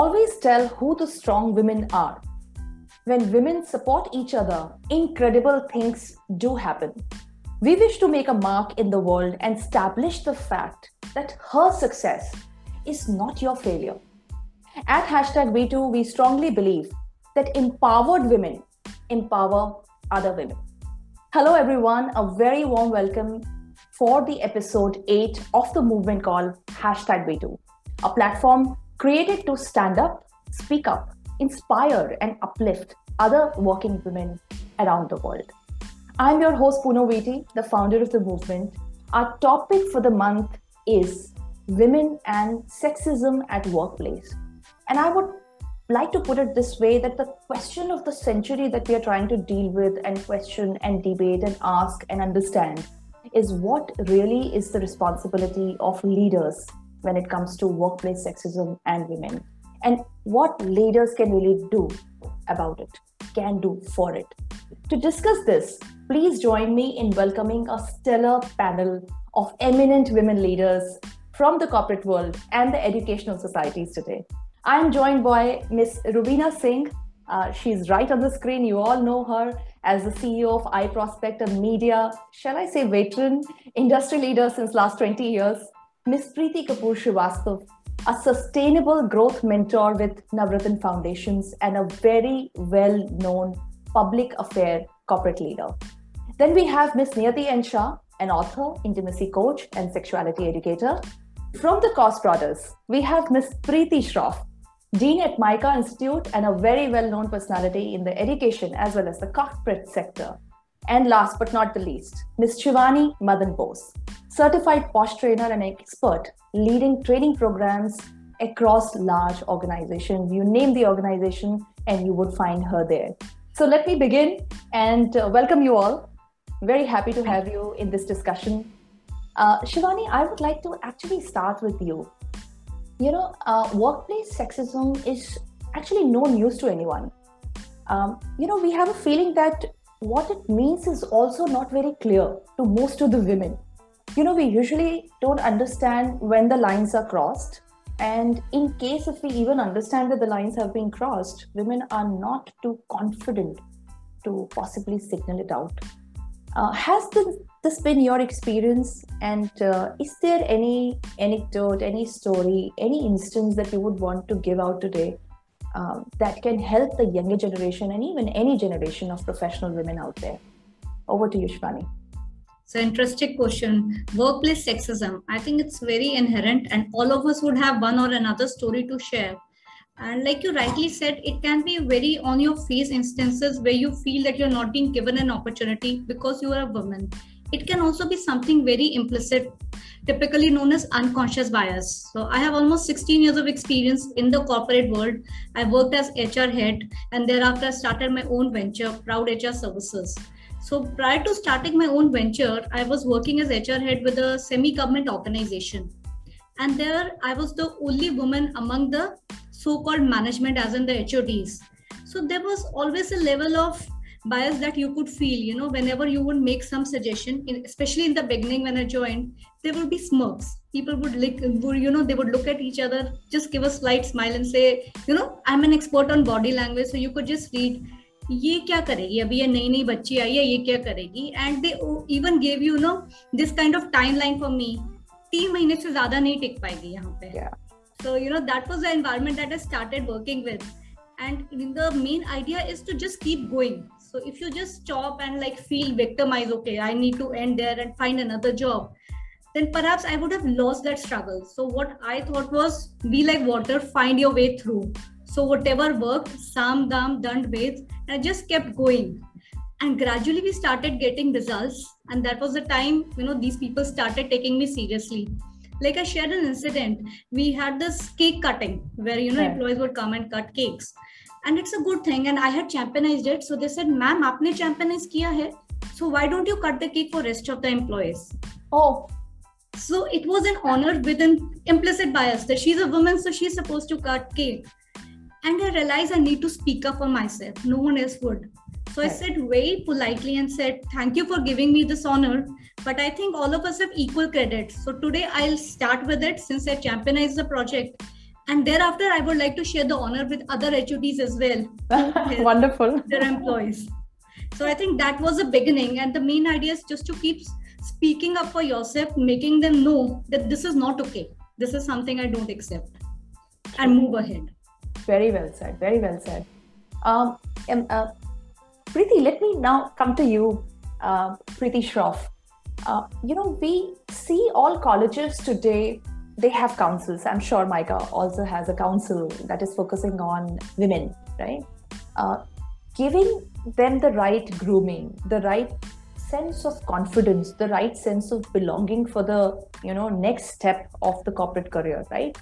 always tell who the strong women are. When women support each other, incredible things do happen. We wish to make a mark in the world and establish the fact that her success is not your failure. At hashtag WeToo, we strongly believe that empowered women empower other women. Hello, everyone. A very warm welcome for the episode 8 of the movement called hashtag WeToo, a platform created to stand up, speak up, inspire, and uplift other working women around the world. I'm your host, Puno Viti, the founder of the movement. Our topic for the month is women and sexism at workplace. And I would like to put it this way that the question of the century that we are trying to deal with and question and debate and ask and understand is what really is the responsibility of leaders when it comes to workplace sexism and women. And what leaders can really do about it can do for it. To discuss this please join me in welcoming a stellar panel of eminent women leaders from the corporate world and the educational societies today. I'm joined by miss rubina singh. Uh, she's right on the screen. You all know her as the ceo of iProspect a media shall i say veteran industry leader since last 20 years Ms. Preeti Kapoor Srivastav, a sustainable growth mentor with Navratan Foundations and a very well known public affair corporate leader. Then we have Ms. Niyati N. An author, intimacy coach, and sexuality educator. From the Cost Brothers, we have Ms. Preeti Shroff, Dean at MICA Institute and a very well known personality in the education as well as the corporate sector. And last but not the least, Ms. Shivani Madan Bose, certified POSH trainer and expert leading training programs across large organizations. You name the organization and you would find her there. So let me begin and uh, welcome you all. Very happy to have you in this discussion. Uh, Shivani, I would like to actually start with you. You know, uh, workplace sexism is actually no news to anyone. Um, you know, we have a feeling that what it means is also not very clear to most of the women you know, we usually don't understand when the lines are crossed. And in case if we even understand that the lines have been crossed, women are not too confident to possibly signal it out. Uh, has this, this, been your experience? And uh, is there any anecdote, any story, any instance that you would want to give out today um, that can help the younger generation and even any generation of professional women out there? Over to you, Shivani. So interesting question. Workplace sexism. I think it's very inherent, and all of us would have one or another story to share. And like you rightly said, it can be very on your face instances where you feel that you're not being given an opportunity because you are a woman. It can also be something very implicit, typically known as unconscious bias. So I have almost 16 years of experience in the corporate world. I worked as HR head and thereafter I started my own venture, Proud HR Services. So prior to starting my own venture, I was working as HR head with a semi-government organization. And there I was the only woman among the so-called management as in the HODs. So there was always a level of bias that you could feel, you know, whenever you would make some suggestion, especially in the beginning when I joined, there would be smirks. People would look, you know, they would look at each other, just give a slight smile and say, you know, I'm an expert on body language. So you could just read ये क्या करेगी अभी ये नई नई बच्ची आई है ये क्या करेगी and they even gave you know this kind of time line for me तीन महीने से ज्यादा नहीं टिक पाएगी यहाँ पे so you know that was the environment that i started working with and the main idea is to just keep going so if you just stop and like feel victimized okay i need to end there and find another job then perhaps i would have lost that struggle so what i thought was be like water find your way through so whatever worked sam dam dand ved I just kept going. And gradually we started getting results. And that was the time, you know, these people started taking me seriously. Like I shared an incident. We had this cake cutting where, you know, employees would come and cut cakes. And it's a good thing. And I had championized it. So they said, ma'am, aapne championized kiya hai. So why don't you cut the cake for rest of the employees? Oh, so it was an honor with an implicit bias that she's a woman so she's supposed to cut cake and I realized I need to speak up for myself. No one else would. So I said very politely and said, Thank you for giving me this honor. But I think all of us have equal credit. So today I'll start with it since I championized the project. And thereafter i would like to share the honor with other hods as well. Wonderful. Their employees. So i think that was the beginning. And the main idea is just to keep speaking up for yourself making them know that this is not okay. This is something i don't accept. And move ahead. Very well said. Very well said. Um, um uh, Preeti, let me now come to you, uh, Preeti Shroff. Uh, you know, we see all colleges today they have councils. I'm sure MICA also has a council that is focusing on women, right? Uh, giving them the right grooming, the right sense of confidence, the right sense of belonging for the you know next step of the corporate career, right?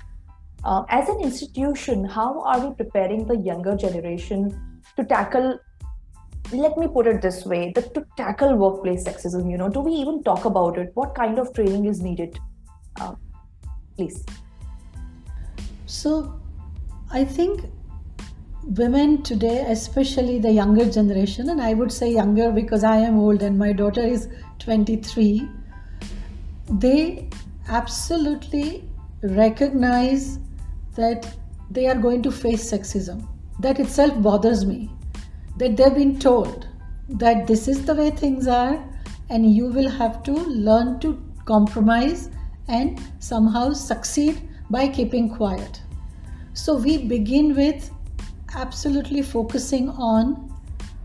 Uh, as an institution, how are we preparing the younger generation to tackle? Let me put it this way: the, to tackle workplace sexism. You know, do we even talk about it? What kind of training is needed? Uh, please. So i think women today especially the younger generation and i would say younger because i am old and my daughter is 23 they absolutely recognize that they are going to face sexism. That itself bothers me. That they've been told that this is the way things are and you will have to learn to compromise and somehow succeed by keeping quiet. So we begin with absolutely focusing on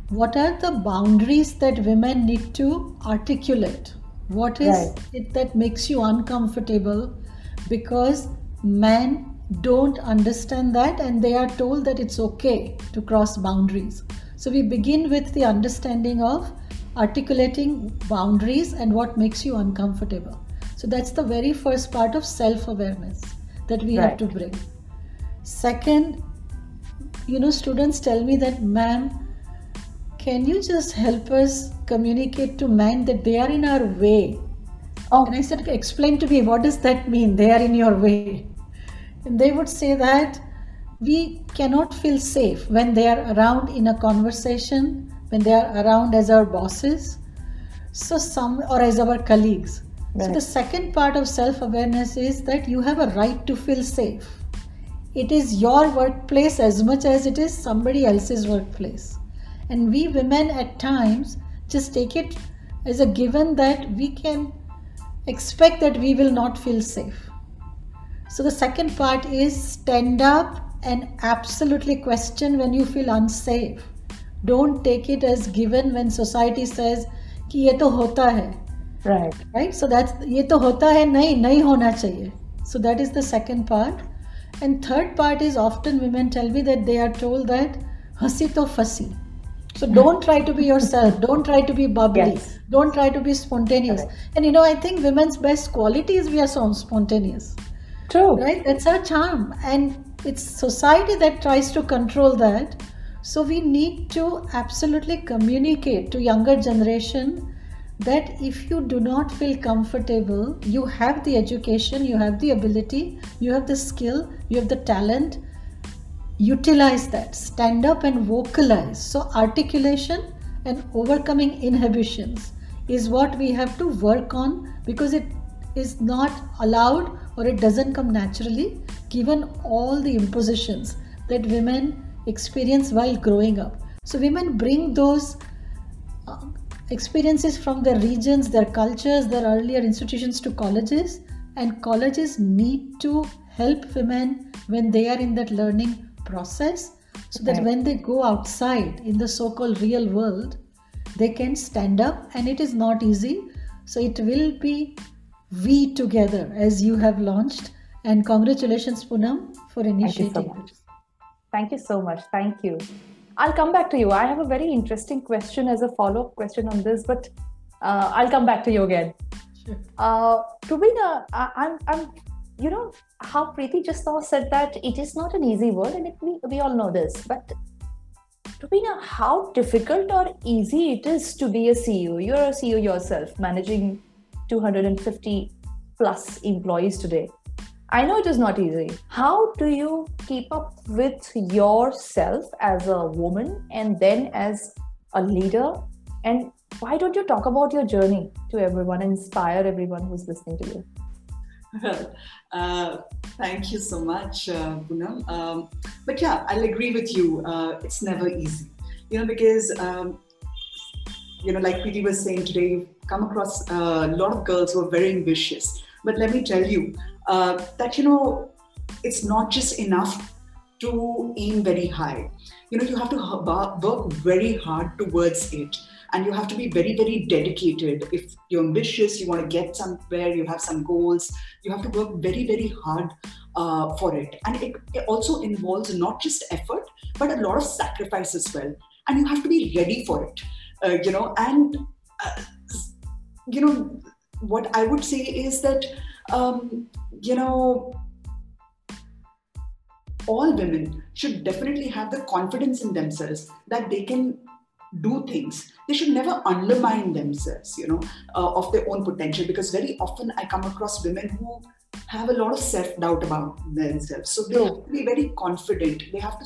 what are the boundaries that women need to articulate. What is right. it that makes you uncomfortable because men don't understand that and they are told that it's okay to cross boundaries. So we begin with the understanding of articulating boundaries and what makes you uncomfortable. So that's the very first part of self awareness that we right. have to bring. Second, you know, students tell me that, ma'am, can you just help us communicate to men that they are in our way? Oh. And I said, explain to me, what does that mean? They are in your way. And they would say that we cannot feel safe when they are around in a conversation, when they are around as our bosses, so some or as our colleagues. Right. So, the second part of self awareness is that you have a right to feel safe. It is your workplace as much as it is somebody else's workplace. And we women at times just take it as a given that we can expect that we will not feel safe. So, the second part is stand up and absolutely question when you feel unsafe. Don't take it as given when society says कि ये तो होता है right right so that's ये तो होता है नहीं नहीं होना चाहिए so that is the second part and third part is often women tell me that they are told that hasi to fasi so don't try to be yourself don't try to be bubbly yes. don't try to be spontaneous and you know i think women's best quality is we are so spontaneous true right that's our charm and it's society that tries to control that so we need to absolutely communicate to younger generation that if you do not feel comfortable, you have the education, you have the ability, you have the skill, you have the talent, utilize that. Stand up and vocalize. So, articulation and overcoming inhibitions is what we have to work on because it is not allowed or it doesn't come naturally given all the impositions that women experience while growing up. So, women bring those uh, experiences from their regions, their cultures, their earlier institutions to colleges, and colleges need to help women when they are in that learning process so that when they go outside in the so called real world, they can stand up, and it is not easy. So it will be we together as you have launched. And congratulations, Poonam, for initiating Thank you so much. Thank you so much. Thank you. I'll come back to you. I have a very interesting question as a follow up question on this, but uh, I'll come back to you again. Sure. Uh, Rubina, I, I'm, I'm, you know, how Preeti just now said that it is not an easy word, and it, we, we all know this, but Rubina, how difficult or easy it is to be a CEO? You're a CEO yourself, managing 250 plus employees today. I know it is not easy. How do you keep up with yourself as a woman and then as a leader? And why don't you talk about your journey to everyone, inspire everyone who's listening to you? Well, uh, thank you so much, uh, Poonam. Um, but yeah, I'll agree with you. Uh, it's never easy, you know, because um, you know, like Preeti was saying today, you've come across a lot of girls who are very ambitious. But let me tell you uh, that you know, it's not just enough to aim very high. You know, you have to work very hard towards it. And you have to be very very dedicated. If you're ambitious you want to get somewhere you have some goals you have to work very very hard uh, for it. And it, it, also involves not just effort but a lot of sacrifice as well. And you have to be ready for it uh, you know and uh, you know what i would say is that um, you know all women should definitely have the confidence in themselves that they can do things. They should never undermine themselves you know uh, of their own potential because very often i come across women who have a lot of self-doubt about themselves. So they have to be very confident. They have to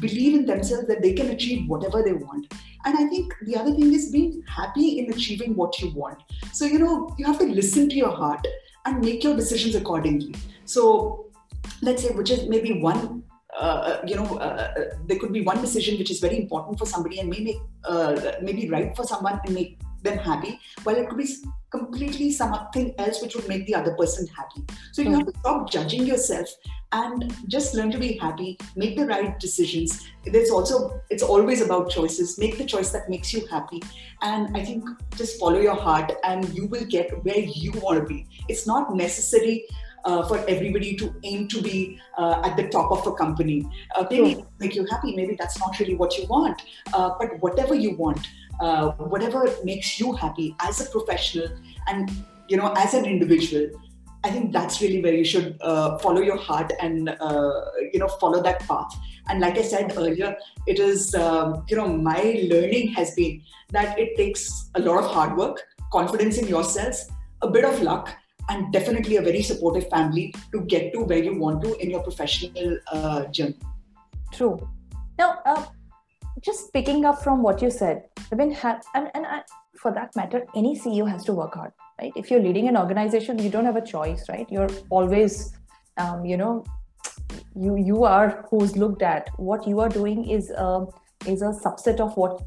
believe in themselves that they can achieve whatever they want. And i think the other thing is being happy in achieving what you want. So you know you have to listen to your heart and make your decisions accordingly. So let's say which is maybe one uh, you know, uh, uh, there could be one decision which is very important for somebody and may make, uh, maybe right for someone and make them happy, while it could be completely something else which would make the other person happy. So you have to stop judging yourself and just learn to be happy, make the right decisions. There's also, it's always about choices. Make the choice that makes you happy. And I think just follow your heart and you will get where you want to be. It's not necessary uh, for everybody to aim to be uh, at the top of a company. Uh, maybe sure. make you happy, maybe that's not really what you want, uh, but whatever you want, uh, whatever makes you happy as a professional and you know as an individual. I think that's really where you should uh, follow your heart and you know follow that path. And like I said earlier, it is um, you know my learning has been that it takes a lot of hard work, confidence in yourself, a bit of luck, and definitely a very supportive family to get to where you want to in your professional uh, journey. True. Now, uh, just picking up from what you said, ha- and, and I, for that matter, any CEO has to work hard, right? If you're leading an organization, you don't have a choice, right? You're always, um, you know, you you are who's looked at. What you are doing is a, is a subset of what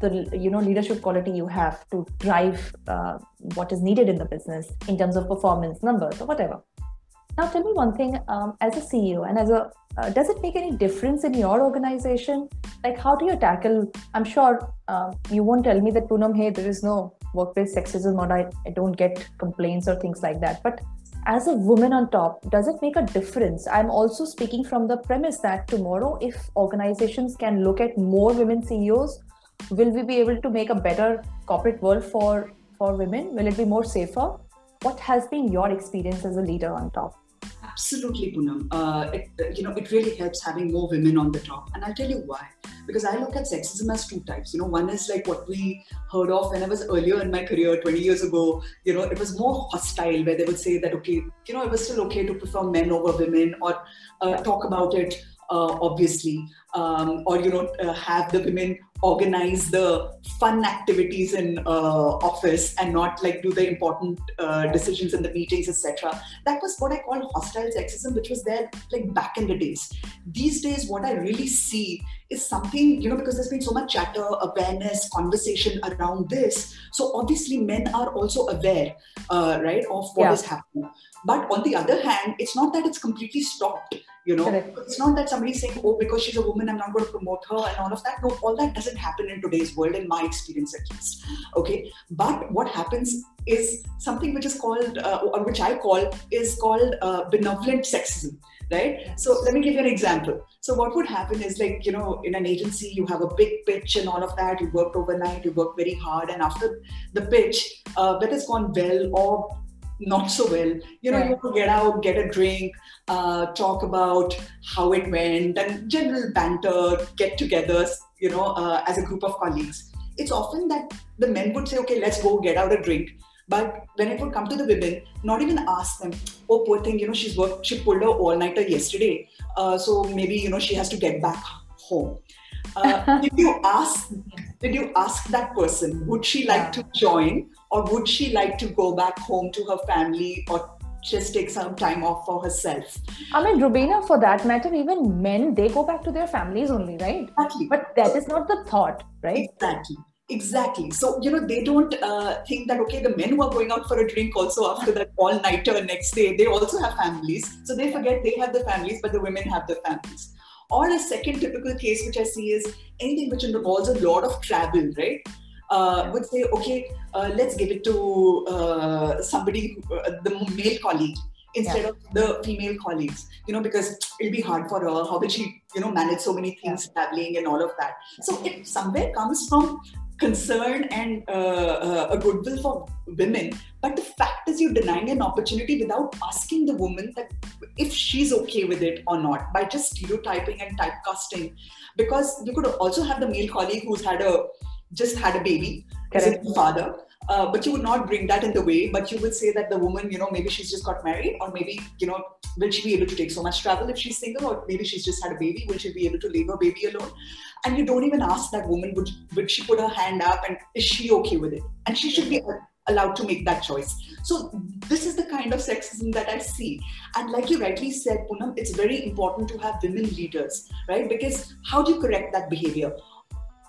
the you know leadership quality you have to drive uh, what is needed in the business in terms of performance numbers or whatever now tell me one thing um, as a ceo and as a uh, does it make any difference in your organization? Like how do you tackle i'm sure uh, you won't tell me that Poonam hey there is no workplace sexism or I, I don't get complaints or things like that. But as a woman on top does it make a difference? I'm also speaking from the premise that tomorrow if organizations can look at more women ceos will we be able to make a better corporate world for for women? Will it be more safer? What has been your experience as a leader on top absolutely Poonam. Uh, it, you know it really helps having more women on the top. And i'll tell you why. Because i look at sexism as two types. You know one is like what we heard of when i was earlier in my career 20 years ago. You know it was more hostile where they would say that okay you know it was still okay to prefer men over women or uh, talk about it uh, obviously, um, or you know, uh, have the women organize the fun activities in uh, office and not like do the important uh, decisions in the meetings, etc. That was what I call hostile sexism, which was there like back in the days. These days, what I really see is something you know because there's been so much chatter, awareness, conversation around this. So obviously, men are also aware, uh, right, of what yeah. is happening. But on the other hand, it's not that it's completely stopped you know Correct. it's not that somebody's saying oh because she's a woman i'm not going to promote her and all of that no all that doesn't happen in today's world in my experience at least okay but what happens is something which is called uh, or which i call is called uh, benevolent sexism right so let me give you an example so what would happen is like you know in an agency you have a big pitch and all of that you worked overnight you worked very hard and after the pitch uh, whether it's gone well or not so well. You know, you get out, get a drink, uh, talk about how it went, and general banter, get togethers, you know, uh, as a group of colleagues. It's often that the men would say, okay, let's go get out a drink. But when it would come to the women, not even ask them, oh, poor thing, you know, she's worked, she pulled her all nighter yesterday. Uh, so maybe, you know, she has to get back home. Uh, did you ask did you ask that person would she like to join or would she like to go back home to her family or just take some time off for herself. I mean, Rubina, for that matter, even men, they go back to their families only, right? Exactly. But that is not the thought, right? Exactly. Exactly. So, you know, they don't uh, think that, okay, the men who are going out for a drink also after that all nighter next day, they also have families. So they forget they have the families, but the women have the families. Or a second typical case which I see is anything which involves a lot of travel, right? Uh, would say, okay, uh, let's give it to uh, somebody, uh, the male colleague instead yeah. of the female colleagues, you know, because it'll be hard for her. How will she, you know, manage so many things, traveling and all of that? So it somewhere comes from concern and uh, uh, a goodwill for women but the fact is you're denying an opportunity without asking the woman that if she's okay with it or not by just stereotyping and typecasting. Because you could also have the male colleague who's had a just had a baby as a father uh, but you would not bring that in the way but you would say that the woman you know maybe she's just got married or maybe you know will she be able to take so much travel if she's single or maybe she's just had a baby will she be able to leave her baby alone and you don't even ask that woman would would she put her hand up and is she okay with it and she should be allowed to make that choice so this is the kind of sexism that i see and like you rightly said Poonam it's very important to have women leaders right because how do you correct that behavior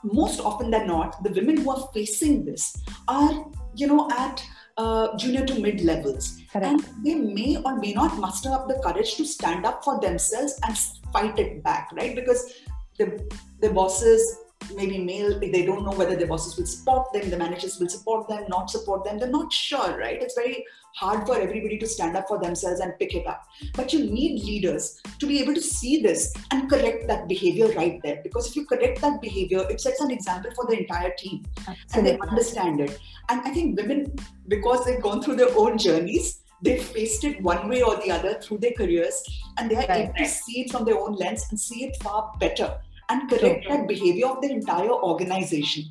most often than not, the women who are facing this are, you know, at uh, junior to mid levels. Correct. And they may or may not muster up the courage to stand up for themselves and fight it back, right? Because the, the bosses maybe male they don't know whether their bosses will support them the managers will support them not support them they're not sure right? It's very hard for everybody to stand up for themselves and pick it up. But you need leaders to be able to see this and correct that behavior right there. Because if you correct that behavior it sets an example for the entire team. Absolutely. and they understand it. And i think women because they've gone through their own journeys they've faced it one way or the other through their careers and they are right. able to see it from their own lens and see it far better and correct okay. that behavior of the entire organization.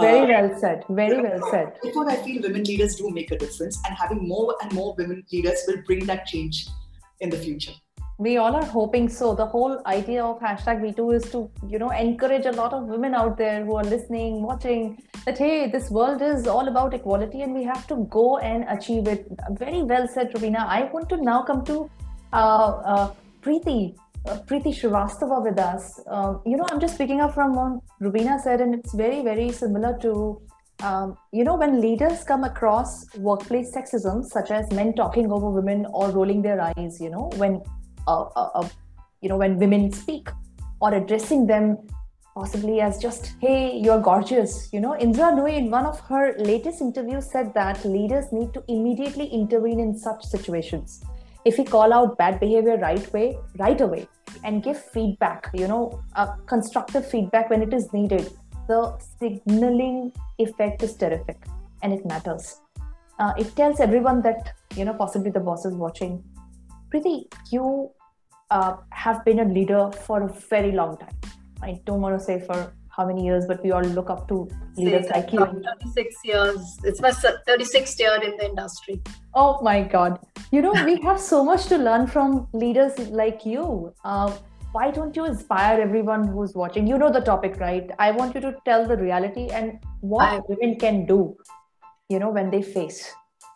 Very uh, well said. Very well said. Therefore, I feel women leaders do make a difference, and having more and more women leaders will bring that change in the future. We all are hoping so. The whole idea of hashtag Me is to, you know, encourage a lot of women out there who are listening, watching, that hey, this world is all about equality, and we have to go and achieve it. Very well said, Rubina. I want to now come to uh, uh, Preeti uh, Preeti Srivastava with us. Uh, you know, I'm just picking up from what Rubina said, and it's very, very similar to, um, you know, when leaders come across workplace sexism, such as men talking over women or rolling their eyes, you know, when, uh, uh, uh you know, when women speak or addressing them possibly as just, hey, you're gorgeous. You know, Indra Nooyi in one of her latest interviews said that leaders need to immediately intervene in such situations if we call out bad behavior right way right away and give feedback you know uh, constructive feedback when it is needed the signaling effect is terrific and it matters. Uh, it tells everyone that you know possibly the boss is watching. Preeti you uh, have been a leader for a very long time. I don't want to say for how many years, but we all look up to leaders like you. 36 years. It's my 36th year in the industry. Oh my God. You know, we have so much to learn from leaders like you. Uh, why don't you inspire everyone who's watching? You know the topic, right? I want you to tell the reality and what I, women can do, you know, when they face.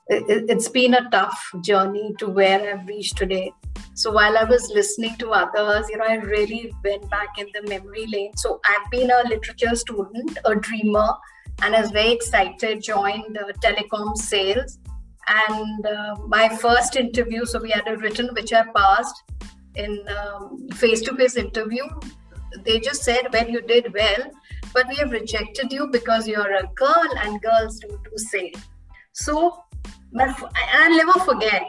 It, it's been a tough journey to where I've reached today. So while I was listening to others, you know, I really went back in the memory lane. So I've been a literature student, a dreamer, and I was very excited, joined uh, telecom sales. And uh, my first interview, so we had a written which I passed in face to face interview. They just said, Well, you did well, but we have rejected you because you're a girl and girls do, do say. So, I'll never forget.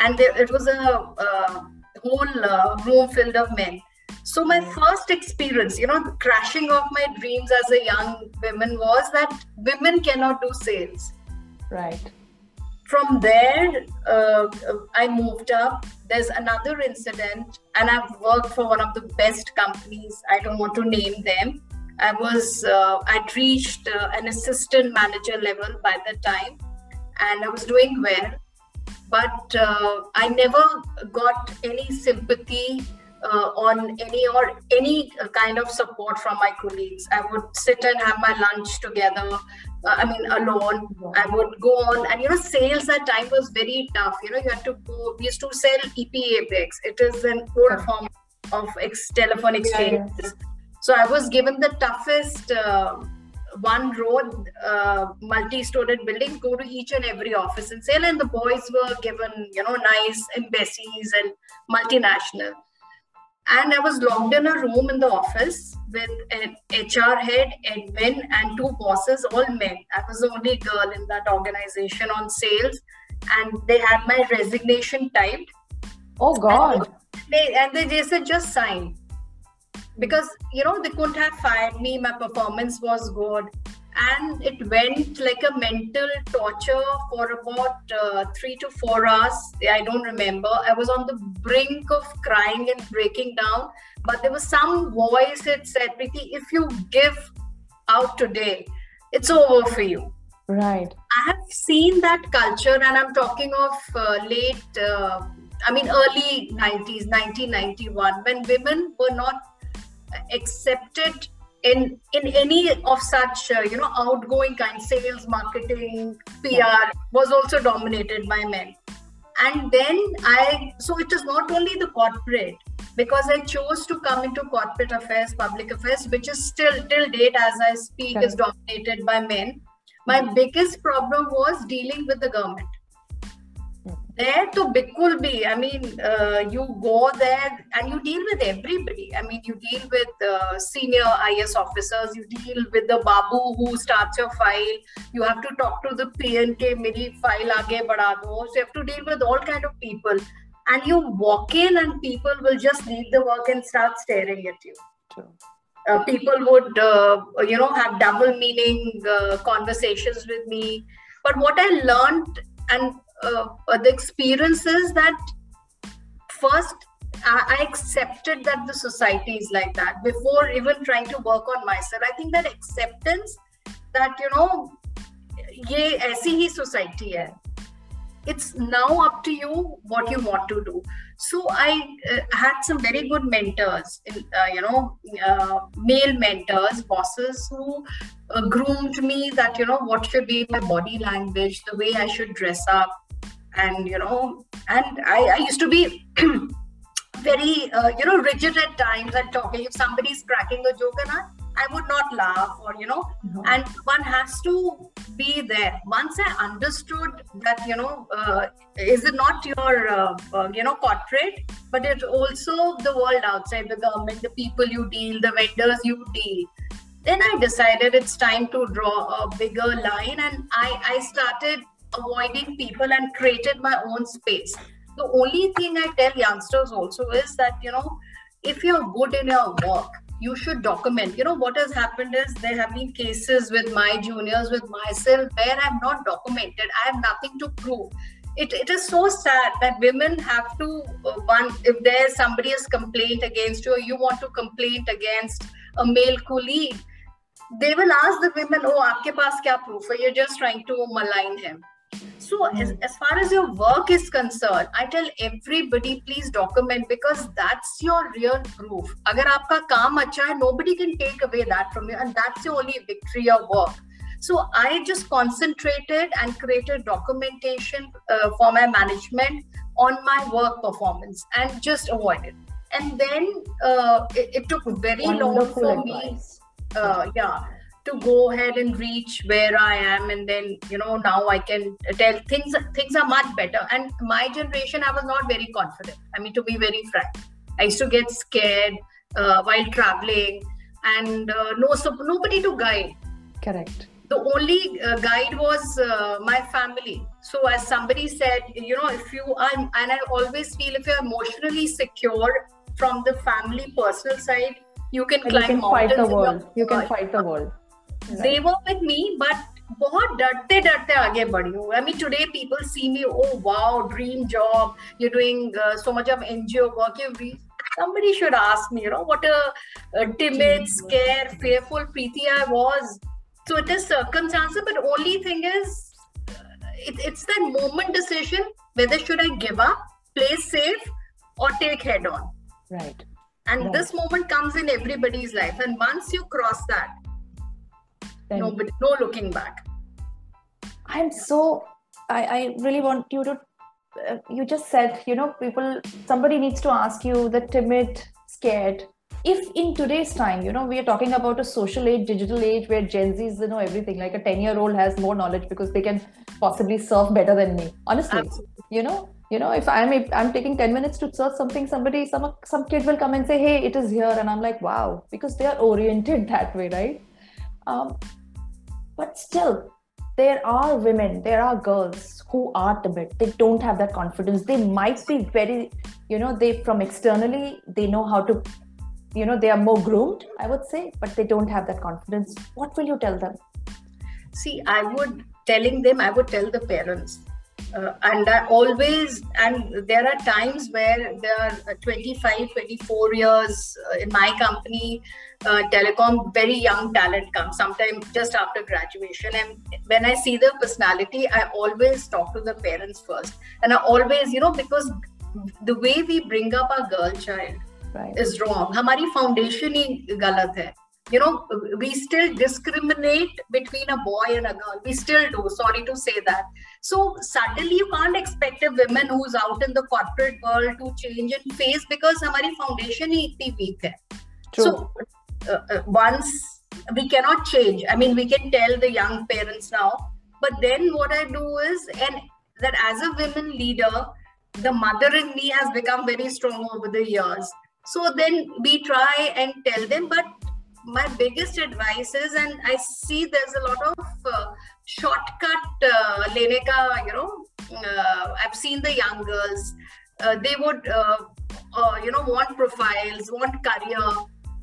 And there, it was a, a whole uh, room filled of men. So my first experience you know crashing of my dreams as a young woman was that women cannot do sales. Right. From there uh, i moved up. There's another incident and i've worked for one of the best companies. I don't want to name them. I was uh, i'd reached uh, an assistant manager level by the time and i was doing well but uh, I never got any sympathy uh, on any or any kind of support from my colleagues. I would sit and have my lunch together. Uh, I mean, alone. I would go on, and you know, sales at time was very tough. You know, you had to go. We used to sell EPABX. It is an old form of ex- telephone exchanges. Yeah, yeah. So I was given the toughest. Uh, one row, uh, multi-storied buildings, go to each and every office and sell. And the boys were given, you know, nice embassies and multinational. And I was locked in a room in the office with an HR head, admin, and two bosses, all men. I was the only girl in that organization on sales. And they had my resignation typed. Oh, God. And they, and they just said, just sign because you know they couldn't have fired me. My performance was good. And it went like a mental torture for about uh, three to four hours. I don't remember. I was on the brink of crying and breaking down. But there was some voice that said Preeti, if you give out today it's over for you. Right. I have seen that culture and i'm talking of uh, late uh, i mean early 90s 1991 when women were not accepted in in any of such uh, you know outgoing kind sales marketing pr was also dominated by men. And then i so it is not only the corporate because i chose to come into corporate affairs public affairs which is still till date as i speak okay. is dominated by men. My biggest problem was dealing with the government there to Bikul be. I mean, uh, you go there and you deal with everybody. I mean, you deal with uh, senior IAS officers, you deal with the Babu who starts your file. You have to talk to the PNK, meri file aage bada do. So you have to deal with all kind of people. And you walk in and people will just leave the work and start staring at you. Uh, people would, uh, you know, have double meaning uh, conversations with me. But what I learned and uh, the experience is that first I, I accepted that the society is like that before even trying to work on myself. I think that acceptance that you know ये ऐसी ही society है it's now up to you what you want to do so i uh, had some very good mentors in, uh, you know uh, male mentors bosses who uh, groomed me that you know what should be my body language the way i should dress up and you know and i, I used to be very uh, you know rigid at times at talking. If somebody's cracking a joke and I, I would not laugh or you know. And one has to be there. Once i understood that you know uh, is it not your uh, uh, you know corporate but it's also the world outside the government the people you deal the vendors you deal then i decided it's time to draw a bigger line. And i i started avoiding people and created my own space. The only thing I tell youngsters also is that, you know, if you're good in your work, you should document. You know, what has happened is there have been cases with my juniors, with myself, where i've not documented. I have nothing to prove. It, it is so sad that women have to uh, one if there's somebody has complained against you or you want to complain against a male colleague they will ask the women oh aapke paas kya proof you're just trying to malign him so as, as far as your work is concerned, I tell everybody please document because that's your real proof. Agar aapka kaam acha hai, nobody can take away that from you, and that's your only victory of work. So I just concentrated and created documentation uh, for my management on my work performance and just avoided. And then uh, it, it, took very Wonderful long for advice. me. Uh, yeah to go ahead and reach where I am, and then you know now I can tell things. Things are much better. And my generation, I was not very confident. I mean, to be very frank, I used to get scared uh, while traveling, and uh, no, so nobody to guide. Correct. The only uh, guide was uh, my family. So, as somebody said, you know, if you are, and I always feel if you're emotionally secure from the family personal side, you can and climb you can fight the world. You can fight the world they were with me but बहुत डरते डरते आगे बढ़ी हूँ I mean today people see me oh wow dream job you doing so much of NGO work you somebody should ask me you know what a, a timid scared fearful preeti I was so it is circumstances but only thing is it, it's that moment decision whether should I give up play safe or take head on right and right. this moment comes in everybody's life and once you cross that then, nobody no looking back. I'm so i, I really want you to uh, you just said you know people somebody needs to ask you the timid scared. If in today's time you know we are talking about a social age digital age where gen z's you know everything like a 10 year old has more knowledge because they can possibly surf better than me. Honestly Absolutely. you know you know if i'm i'm taking 10 minutes to search something somebody some some kid will come and say hey it is here. And i'm like wow because they are oriented that way right? Um, but still there are women there are girls who are timid. They don't have that confidence. They might be very you know they from externally they know how to you know they are more groomed i would say but they don't have that confidence. What will you tell them? See i would telling them i would tell the parents. Uh, and I always and there are times where there are 25 24 years uh, in my company uh, telecom very young talent comes sometimes just after graduation and when i see the personality i always talk to the parents first and i always you know because the way we bring up a girl child right. is wrong हमारी foundation ही गलत है you know, we still discriminate between a boy and a girl. We still do. Sorry to say that. So suddenly you can't expect a woman who's out in the corporate world to change and face because our foundation is weak. Hai. So uh, uh, once we cannot change. I mean, we can tell the young parents now, but then what I do is, and that as a women leader, the mother in me has become very strong over the years. So then we try and tell them, but my biggest advice is, and I see there's a lot of uh, shortcut uh, ka, you know, uh, I've seen the young girls, uh, they would, uh, uh, you know, want profiles, want career,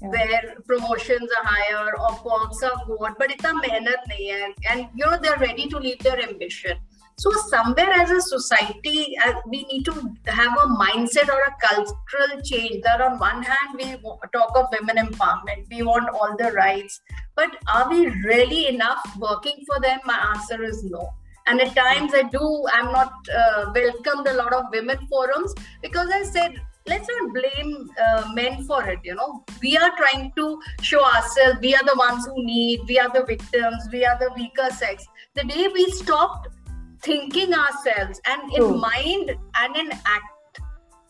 yeah. where promotions are higher or perks are good, but it's a mehnat nahi hai. And, you know, they're ready to leave their ambition. So somewhere as a society, uh, we need to have a mindset or a cultural change. That on one hand, we talk of women empowerment, we want all the rights, but are we really enough working for them? My answer is no. And at times, I do. I'm not uh, welcomed a lot of women forums because I said let's not blame uh, men for it you know. We are trying to show ourselves we are the ones who need we are the victims we are the weaker sex. The day we stopped thinking ourselves and in True. mind and in act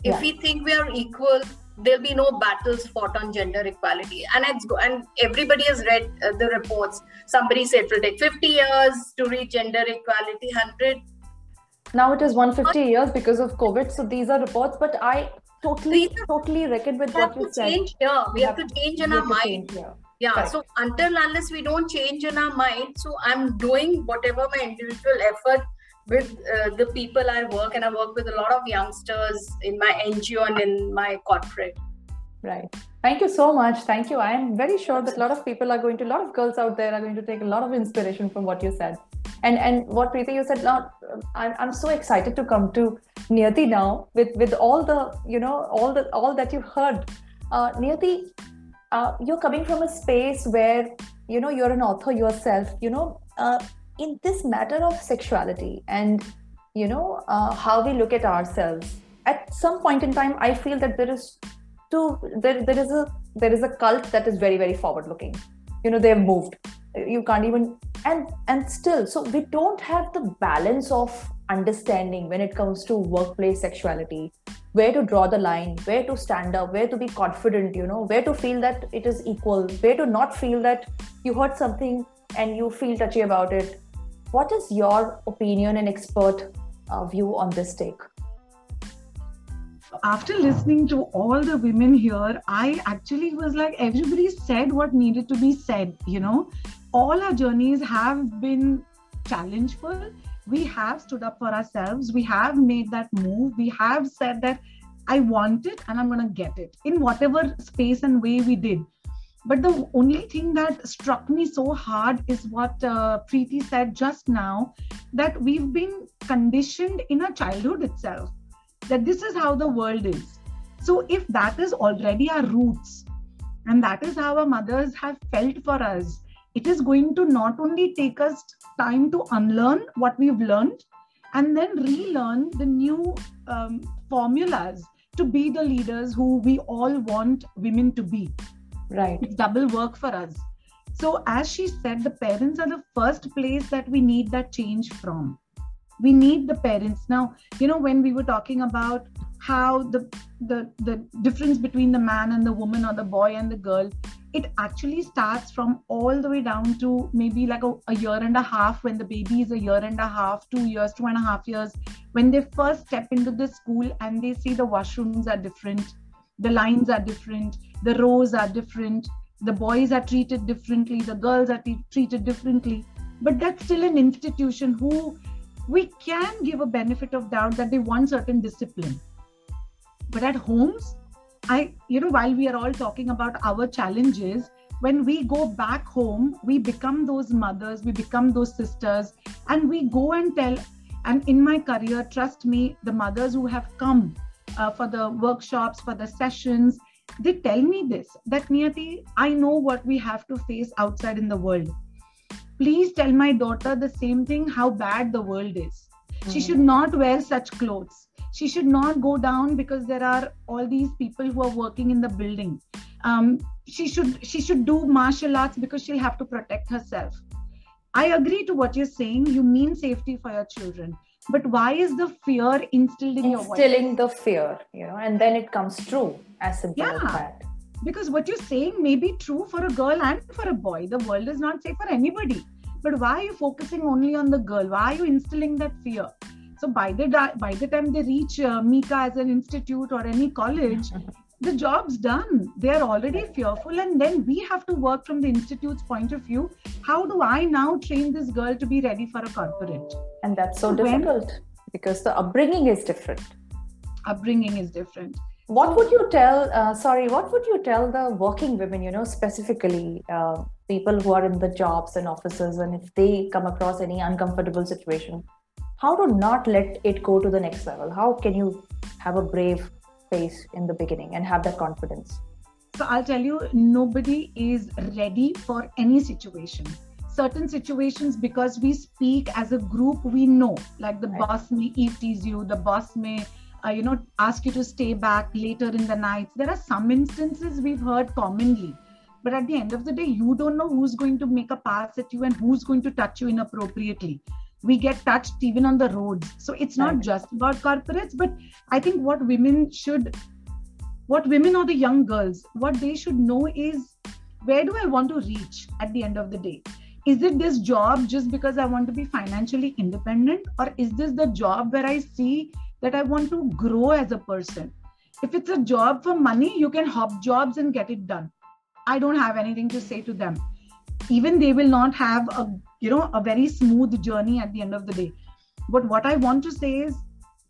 if yeah. we think we are equal there'll be no battles fought on gender equality. And it's and everybody has read uh, the reports. Somebody said it will take 50 years to reach gender equality 100 now it is 150 years because of covid so these are reports but i totally totally reckon with what you said change here we, we have, have, to change in our mind yeah Correct. so until unless we don't change in our mind so i'm doing whatever my individual effort with uh, the people I work, and I work with a lot of youngsters in my NGO and in my corporate. Right. Thank you so much. Thank you. I am very sure that a lot of people are going to, a lot of girls out there are going to take a lot of inspiration from what you said. And and what Preeti you said, now I'm, I'm so excited to come to Niyati now with with all the you know all the all that you heard. Uh, Niyati, uh, you're coming from a space where you know you're an author yourself. You know, uh, in this matter of sexuality and you know uh, how we look at ourselves at some point in time i feel that there is too there, there is a there is a cult that is very very forward looking you know they've moved you can't even and and still so we don't have the balance of understanding when it comes to workplace sexuality where to draw the line where to stand up where to be confident you know where to feel that it is equal where to not feel that you heard something and you feel touchy about it what is your opinion and expert uh, view on this take? After listening to all the women here, I actually was like, everybody said what needed to be said. You know, all our journeys have been challengeful. We have stood up for ourselves. We have made that move. We have said that I want it and I'm going to get it in whatever space and way we did. But the only thing that struck me so hard is what uh, Preeti said just now that we've been conditioned in our childhood itself, that this is how the world is. So, if that is already our roots, and that is how our mothers have felt for us, it is going to not only take us time to unlearn what we've learned and then relearn the new um, formulas to be the leaders who we all want women to be. Right. It's double work for us. So, as she said, the parents are the first place that we need that change from. We need the parents. Now, you know, when we were talking about how the the the difference between the man and the woman or the boy and the girl, it actually starts from all the way down to maybe like a, a year and a half when the baby is a year and a half, two years, two and a half years, when they first step into the school and they see the washrooms are different, the lines are different, the rows are different, the boys are treated differently, the girls are t- treated differently. But that's still an institution who we can give a benefit of doubt that they want certain discipline. But at homes, I, you know, while we are all talking about our challenges, when we go back home, we become those mothers, we become those sisters, and we go and tell. And in my career, trust me, the mothers who have come uh, for the workshops, for the sessions, they tell me this that Niyati, I know what we have to face outside in the world. Please tell my daughter the same thing how bad the world is. Mm-hmm. She should not wear such clothes she should not go down because there are all these people who are working in the building. Um, she should she should do martial arts because she'll have to protect herself. I agree to what you're saying. You mean safety for your children. But why is the fear instilled in instilling your instilling the fear you know and then it comes true as simple yeah. as that. Because what you're saying may be true for a girl and for a boy. The world is not safe for anybody. But why are you focusing only on the girl? Why are you instilling that fear so by the by the time they reach uh, MICA as an institute or any college, the job's done. They are already fearful, and then we have to work from the institute's point of view. How do I now train this girl to be ready for a corporate? And that's so difficult when, because the upbringing is different. Upbringing is different. What would you tell? Uh, sorry, what would you tell the working women? You know, specifically uh, people who are in the jobs and offices, and if they come across any uncomfortable situation, how to not let it go to the next level? How can you have a brave face in the beginning and have that confidence? So i'll tell you nobody is ready for any situation. Certain situations because we speak as a group we know. Like the right. boss may tease you the boss may uh, you know ask you to stay back later in the nights there are some instances we've heard commonly. But at the end of the day you don't know who's going to make a pass at you and who's going to touch you inappropriately we get touched even on the roads so it's not right. just about corporates but i think what women should what women or the young girls what they should know is where do i want to reach at the end of the day? Is it this job just because i want to be financially independent or is this the job where i see that i want to grow as a person? If it's a job for money you can hop jobs and get it done. I don't have anything to say to them. Even they will not have a you know a very smooth journey at the end of the day. But what i want to say is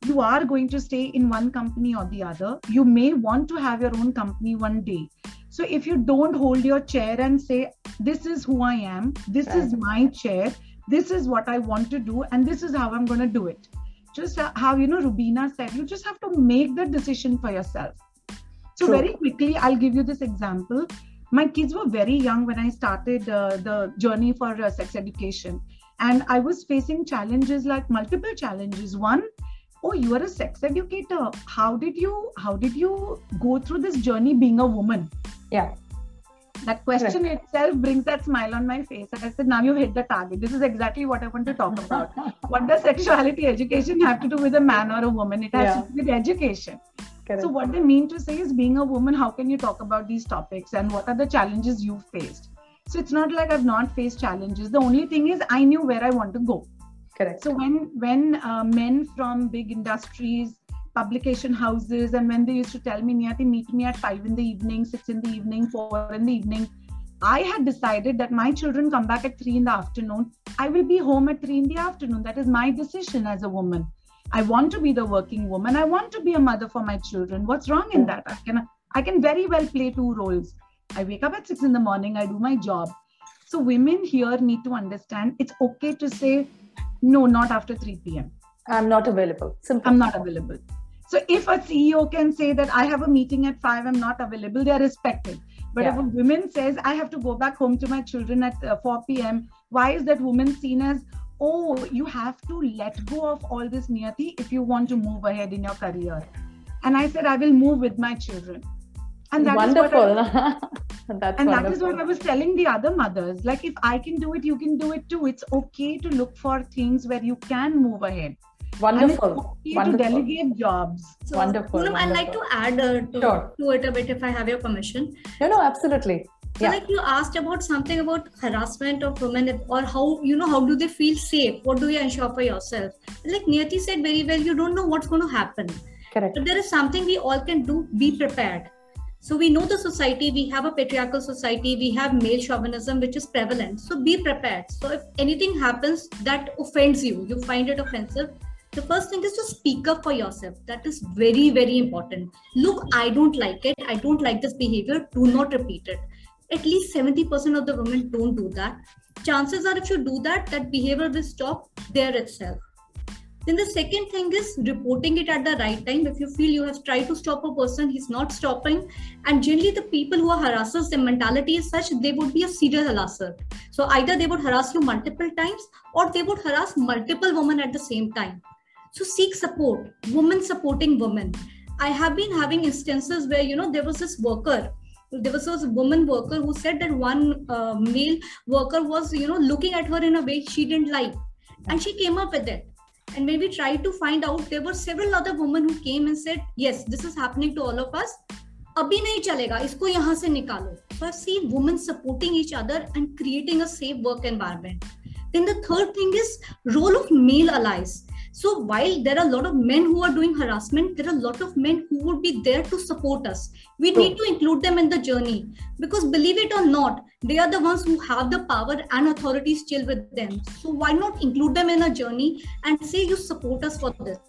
you are going to stay in one company or the other. You may want to have your own company one day. So if you don't hold your chair and say this is who i am. This right. is my chair. This is what i want to do and this is how i'm going to do it. Just how you know rubina said you just have to make the decision for yourself. So True. very quickly i'll give you this example my kids were very young when I started uh, the journey for uh, sex education. And I was facing challenges like multiple challenges. One, oh, you are a sex educator. How did you how did you go through this journey being a woman? Yeah. That question Correct. itself brings that smile on my face. And I said, now you hit the target. This is exactly what I want to talk about. what does sexuality education have to do with a man or a woman? It has yeah. to do with education. Correct. So, what they mean to say is, being a woman, how can you talk about these topics and what are the challenges you've faced? So, it's not like I've not faced challenges. The only thing is, I knew where I want to go. Correct. So, when when uh, men from big industries, publication houses, and when they used to tell me, Niyati, meet me at five in the evening, six in the evening, four in the evening, I had decided that my children come back at three in the afternoon. I will be home at three in the afternoon. That is my decision as a woman. I want to be the working woman. I want to be a mother for my children. What's wrong in that? I can I can very well play two roles. I wake up at six in the morning, I do my job. So women here need to understand it's okay to say no, not after 3 p.m. I'm not available. Simple. I'm not available. So if a CEO can say that I have a meeting at five, I'm not available, they are respected. But yeah. if a woman says I have to go back home to my children at uh, 4 p.m., why is that woman seen as oh, you have to let go of all this niyati if you want to move ahead in your career. and I said, I will move with my children. And that wonderful. Is I, and wonderful. that is what I was telling the other mothers. Like, if I can do it, you can do it too. It's okay to look for things where you can move ahead. Wonderful. Okay wonderful. to delegate jobs. So, wonderful. Poonam, I'd like to add uh, to, sure. to it a bit if I have your permission. No, no, absolutely. So yeah. like you asked about something about harassment of women or how you know how do they feel safe? What do you ensure for yourself? Like Niyati said very well, you don't know what's going to happen. Correct. But there is something we all can do. Be prepared. So we know the society, we have a patriarchal society, we have male chauvinism, which is prevalent. So be prepared. So if anything happens that offends you, you find it offensive, the first thing is to speak up for yourself. That is very, very important. Look, I don't like it. I don't like this behavior. Do not repeat it. At least 70% of the women don't do that. Chances are, if you do that, that behavior will stop there itself. Then the second thing is reporting it at the right time. If you feel you have tried to stop a person, he's not stopping. And generally, the people who are harassers, their mentality is such they would be a serial harasser. So either they would harass you multiple times or they would harass multiple women at the same time. So seek support, women supporting women. I have been having instances where, you know, there was this worker there was a woman worker who said that one uh, male worker was you know looking at her in a way she didn't like and she came up with it and when we tried to find out, there were several other women who came and said, Yes, this is happening to all of us. अभी नहीं चलेगा इसको यहाँ से निकालो so i've seen women supporting each other and creating a safe work environment then the third thing is role of male allies so while there are a lot of men who are doing harassment, there are a lot of men who would be there to support us. We need to include them in the journey because believe it or not, they are the ones who have the power and authority still with them. So why not include them in a journey and say you support us for this?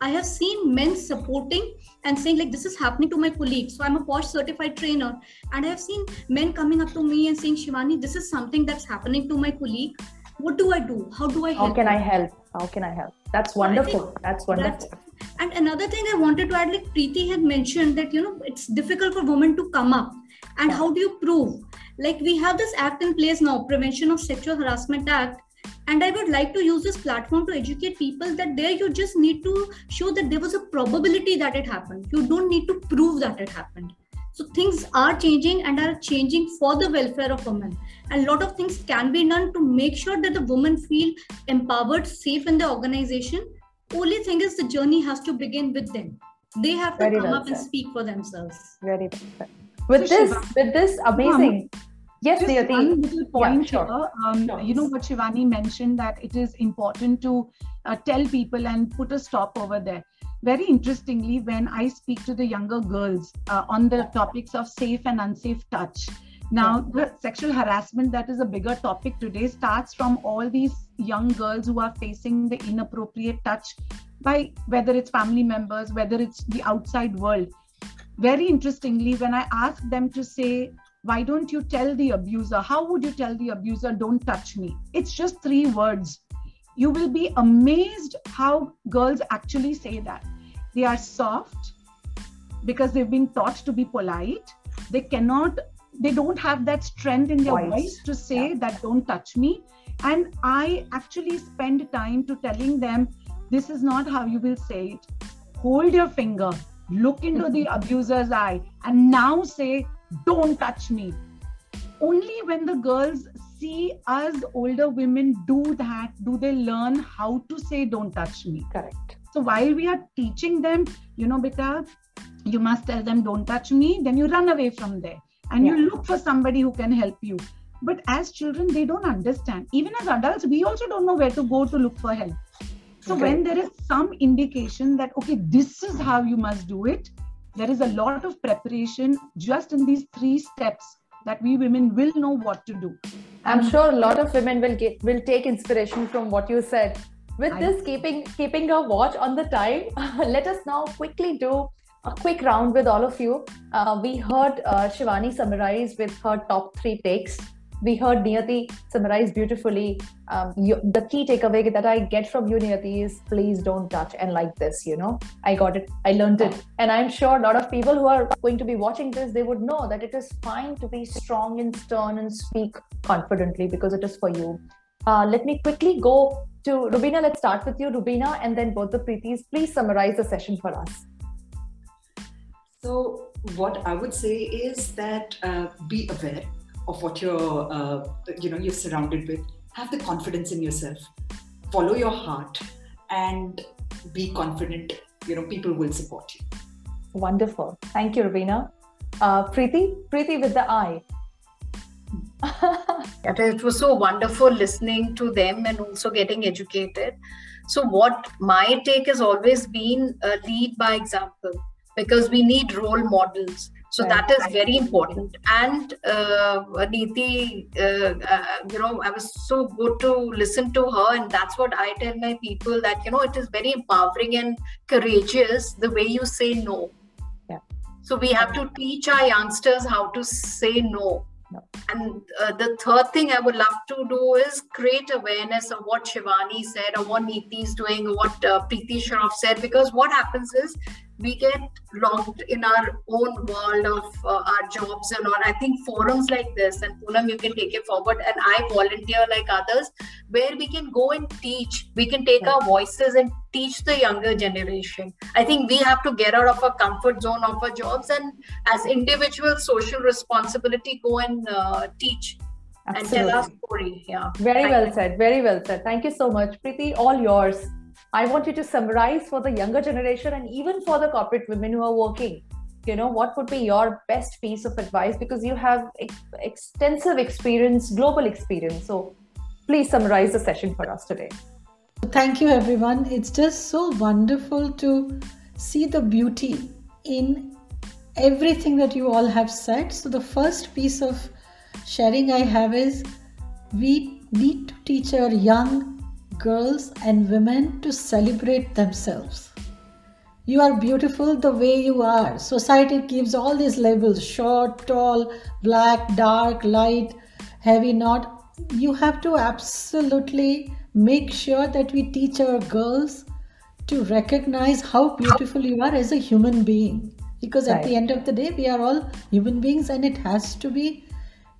I have seen men supporting and saying like this is happening to my colleague. So I'm a POSH certified trainer, and I have seen men coming up to me and saying, Shivani, this is something that's happening to my colleague. What do I do? How do I help? How can I help? How can I help? That's wonderful. That's wonderful. That's, and another thing I wanted to add, like Preeti had mentioned that you know it's difficult for women to come up. And yeah. how do you prove? Like we have this act in place now, Prevention of Sexual Harassment Act. And I would like to use this platform to educate people that there you just need to show that there was a probability that it happened. You don't need to prove that it happened. So things are changing and are changing for the welfare of women. And a lot of things can be done to make sure that the women feel empowered, safe in the organization. Only thing is the journey has to begin with them. They have to Very come well up said. and speak for themselves. Very well With so this, Shiva, with this amazing. Um, yes, just one little point yeah, sure. here. Um, sure. You know what Shivani mentioned that it is important to uh, tell people and put a stop over there very interestingly, when I speak to the younger girls uh, on the topics of safe and unsafe touch, now the sexual harassment that is a bigger topic today starts from all these young girls who are facing the inappropriate touch by whether it's family members, whether it's the outside world. Very interestingly, when I ask them to say, why don't you tell the abuser? How would you tell the abuser, don't touch me? It's just three words. You will be amazed how girls actually say that they are soft because they've been taught to be polite. They cannot they don't have that strength in their voice, voice to say yeah. that don't touch me. And i actually spend time to telling them this is not how you will say it. Hold your finger look into the abuser's eye and now say don't touch me only when the girls see us older women do that do they learn how to say don't touch me. Correct so while we are teaching them, you know, because you must tell them, don't touch me, then you run away from there and yeah. you look for somebody who can help you. But as children, they don't understand. Even as adults, we also don't know where to go to look for help. So okay. when there is some indication that, okay, this is how you must do it, there is a lot of preparation just in these three steps that we women will know what to do. I'm sure a lot of women will get will take inspiration from what you said with I... this keeping keeping a watch on the time let us now quickly do a quick round with all of you uh, we heard uh, shivani summarize with her top three takes we heard Niyati summarize beautifully. Um, you, the key takeaway that I get from you, Niyati, is please don't touch and like this. You know, I got it, I learned it, and I'm sure a lot of people who are going to be watching this, they would know that it is fine to be strong and stern and speak confidently because it is for you. Uh, let me quickly go to Rubina. Let's start with you, Rubina, and then both the Preetis. Please summarize the session for us. So, what I would say is that uh, be aware of what you're, uh, you know, you're surrounded with. Have the confidence in yourself. Follow your heart, and be confident. You know, people will support you. Wonderful. Thank you, Rubina. Uh, Preeti, Preeti with the eye. it was so wonderful listening to them and also getting educated. So, what my take has always been uh, lead by example because we need role models. So right. that is very important. And uh, Neeti, uh, uh, you know, I was so good to listen to her, and that's what I tell my people that you know it is very empowering and courageous the way you say no. Yeah. So we have to teach our youngsters how to say no and uh, the third thing I would love to do is create awareness of what Shivani said, or what Neeti is doing, or what uh, Preeti Shroff said. Because what happens is we get locked in our own world of uh, our jobs and all. I think forums like this, and Poonam, you can take it forward, and I volunteer like others, where we can go and teach. We can take our voices and teach the younger generation. I think we have to get out of our comfort zone of our jobs, and as individuals, social responsibility, go and uh, teach. Absolutely. And tell our story. Yeah. Very Thank well you. said. Very well said. Thank you so much, Preeti. All yours. I want you to summarize for the younger generation and even for the corporate women who are working. You know, what would be your best piece of advice because you have ex- extensive experience, global experience. So please summarize the session for us today. Thank you, everyone. It's just so wonderful to see the beauty in everything that you all have said. So, the first piece of sharing I have is we need to teach our young girls and women to celebrate themselves. You are beautiful the way you are. Society gives all these labels short, tall, black, dark, light, heavy, not. You have to absolutely make sure that we teach our girls to recognize how beautiful you are as a human being. Because right. at the end of the day, we are all human beings and it has to be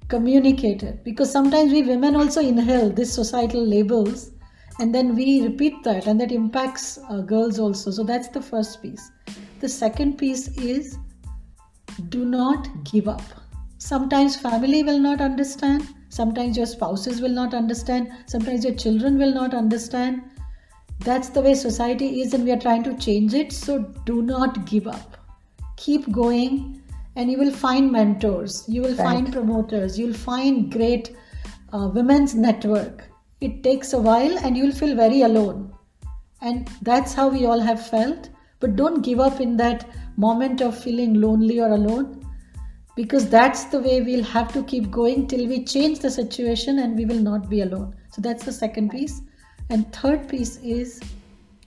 communicated. Because sometimes we women also inhale these societal labels and then we repeat that and that impacts uh, girls also. So that's the first piece. The second piece is do not give up. Sometimes family will not understand. Sometimes your spouses will not understand. Sometimes your children will not understand. That's the way society is and we are trying to change it. So do not give up. Keep going and you will find mentors. You will right. find promoters. You'll find great uh, women's network it takes a while and you'll feel very alone. And that's how we all have felt. But don't give up in that moment of feeling lonely or alone because that's the way we'll have to keep going till we change the situation and we will not be alone. So that's the second piece. And third piece is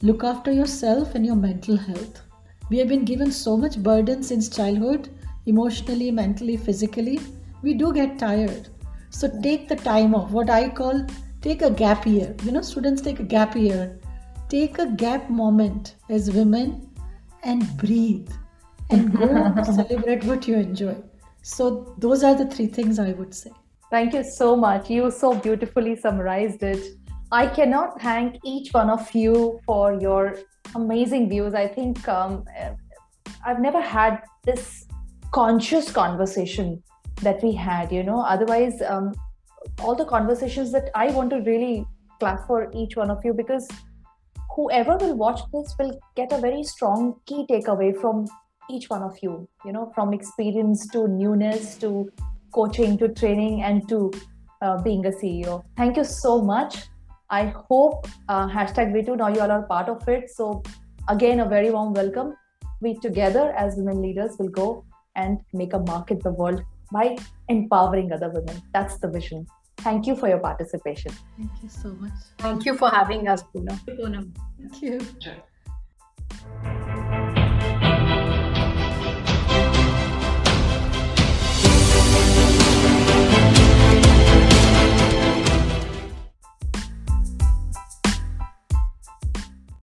look after yourself and your mental health. We have been given so much burden since childhood, emotionally, mentally, physically. We do get tired. So take the time off. What I call take a gap year. You know, students take a gap year. Take a gap moment as women and breathe and go celebrate what you enjoy. So, those are the three things I would say. Thank you so much. You so beautifully summarized it. I cannot thank each one of you for your amazing views. I think um, I've never had this conscious conversation that we had, you know. Otherwise, um, all the conversations that I want to really clap for each one of you because whoever will watch this will get a very strong key takeaway from each one of you, you know, from experience to newness to coaching to training and to uh, being a CEO. Thank you so much. I hope uh, hashtag WeToo now you all are part of it. So, again, a very warm welcome. We together as women leaders will go and make a mark in the world by empowering other women. That's the vision. Thank you for your participation. Thank you so much. Thank you for having us, Poonam. Thank you. Sure.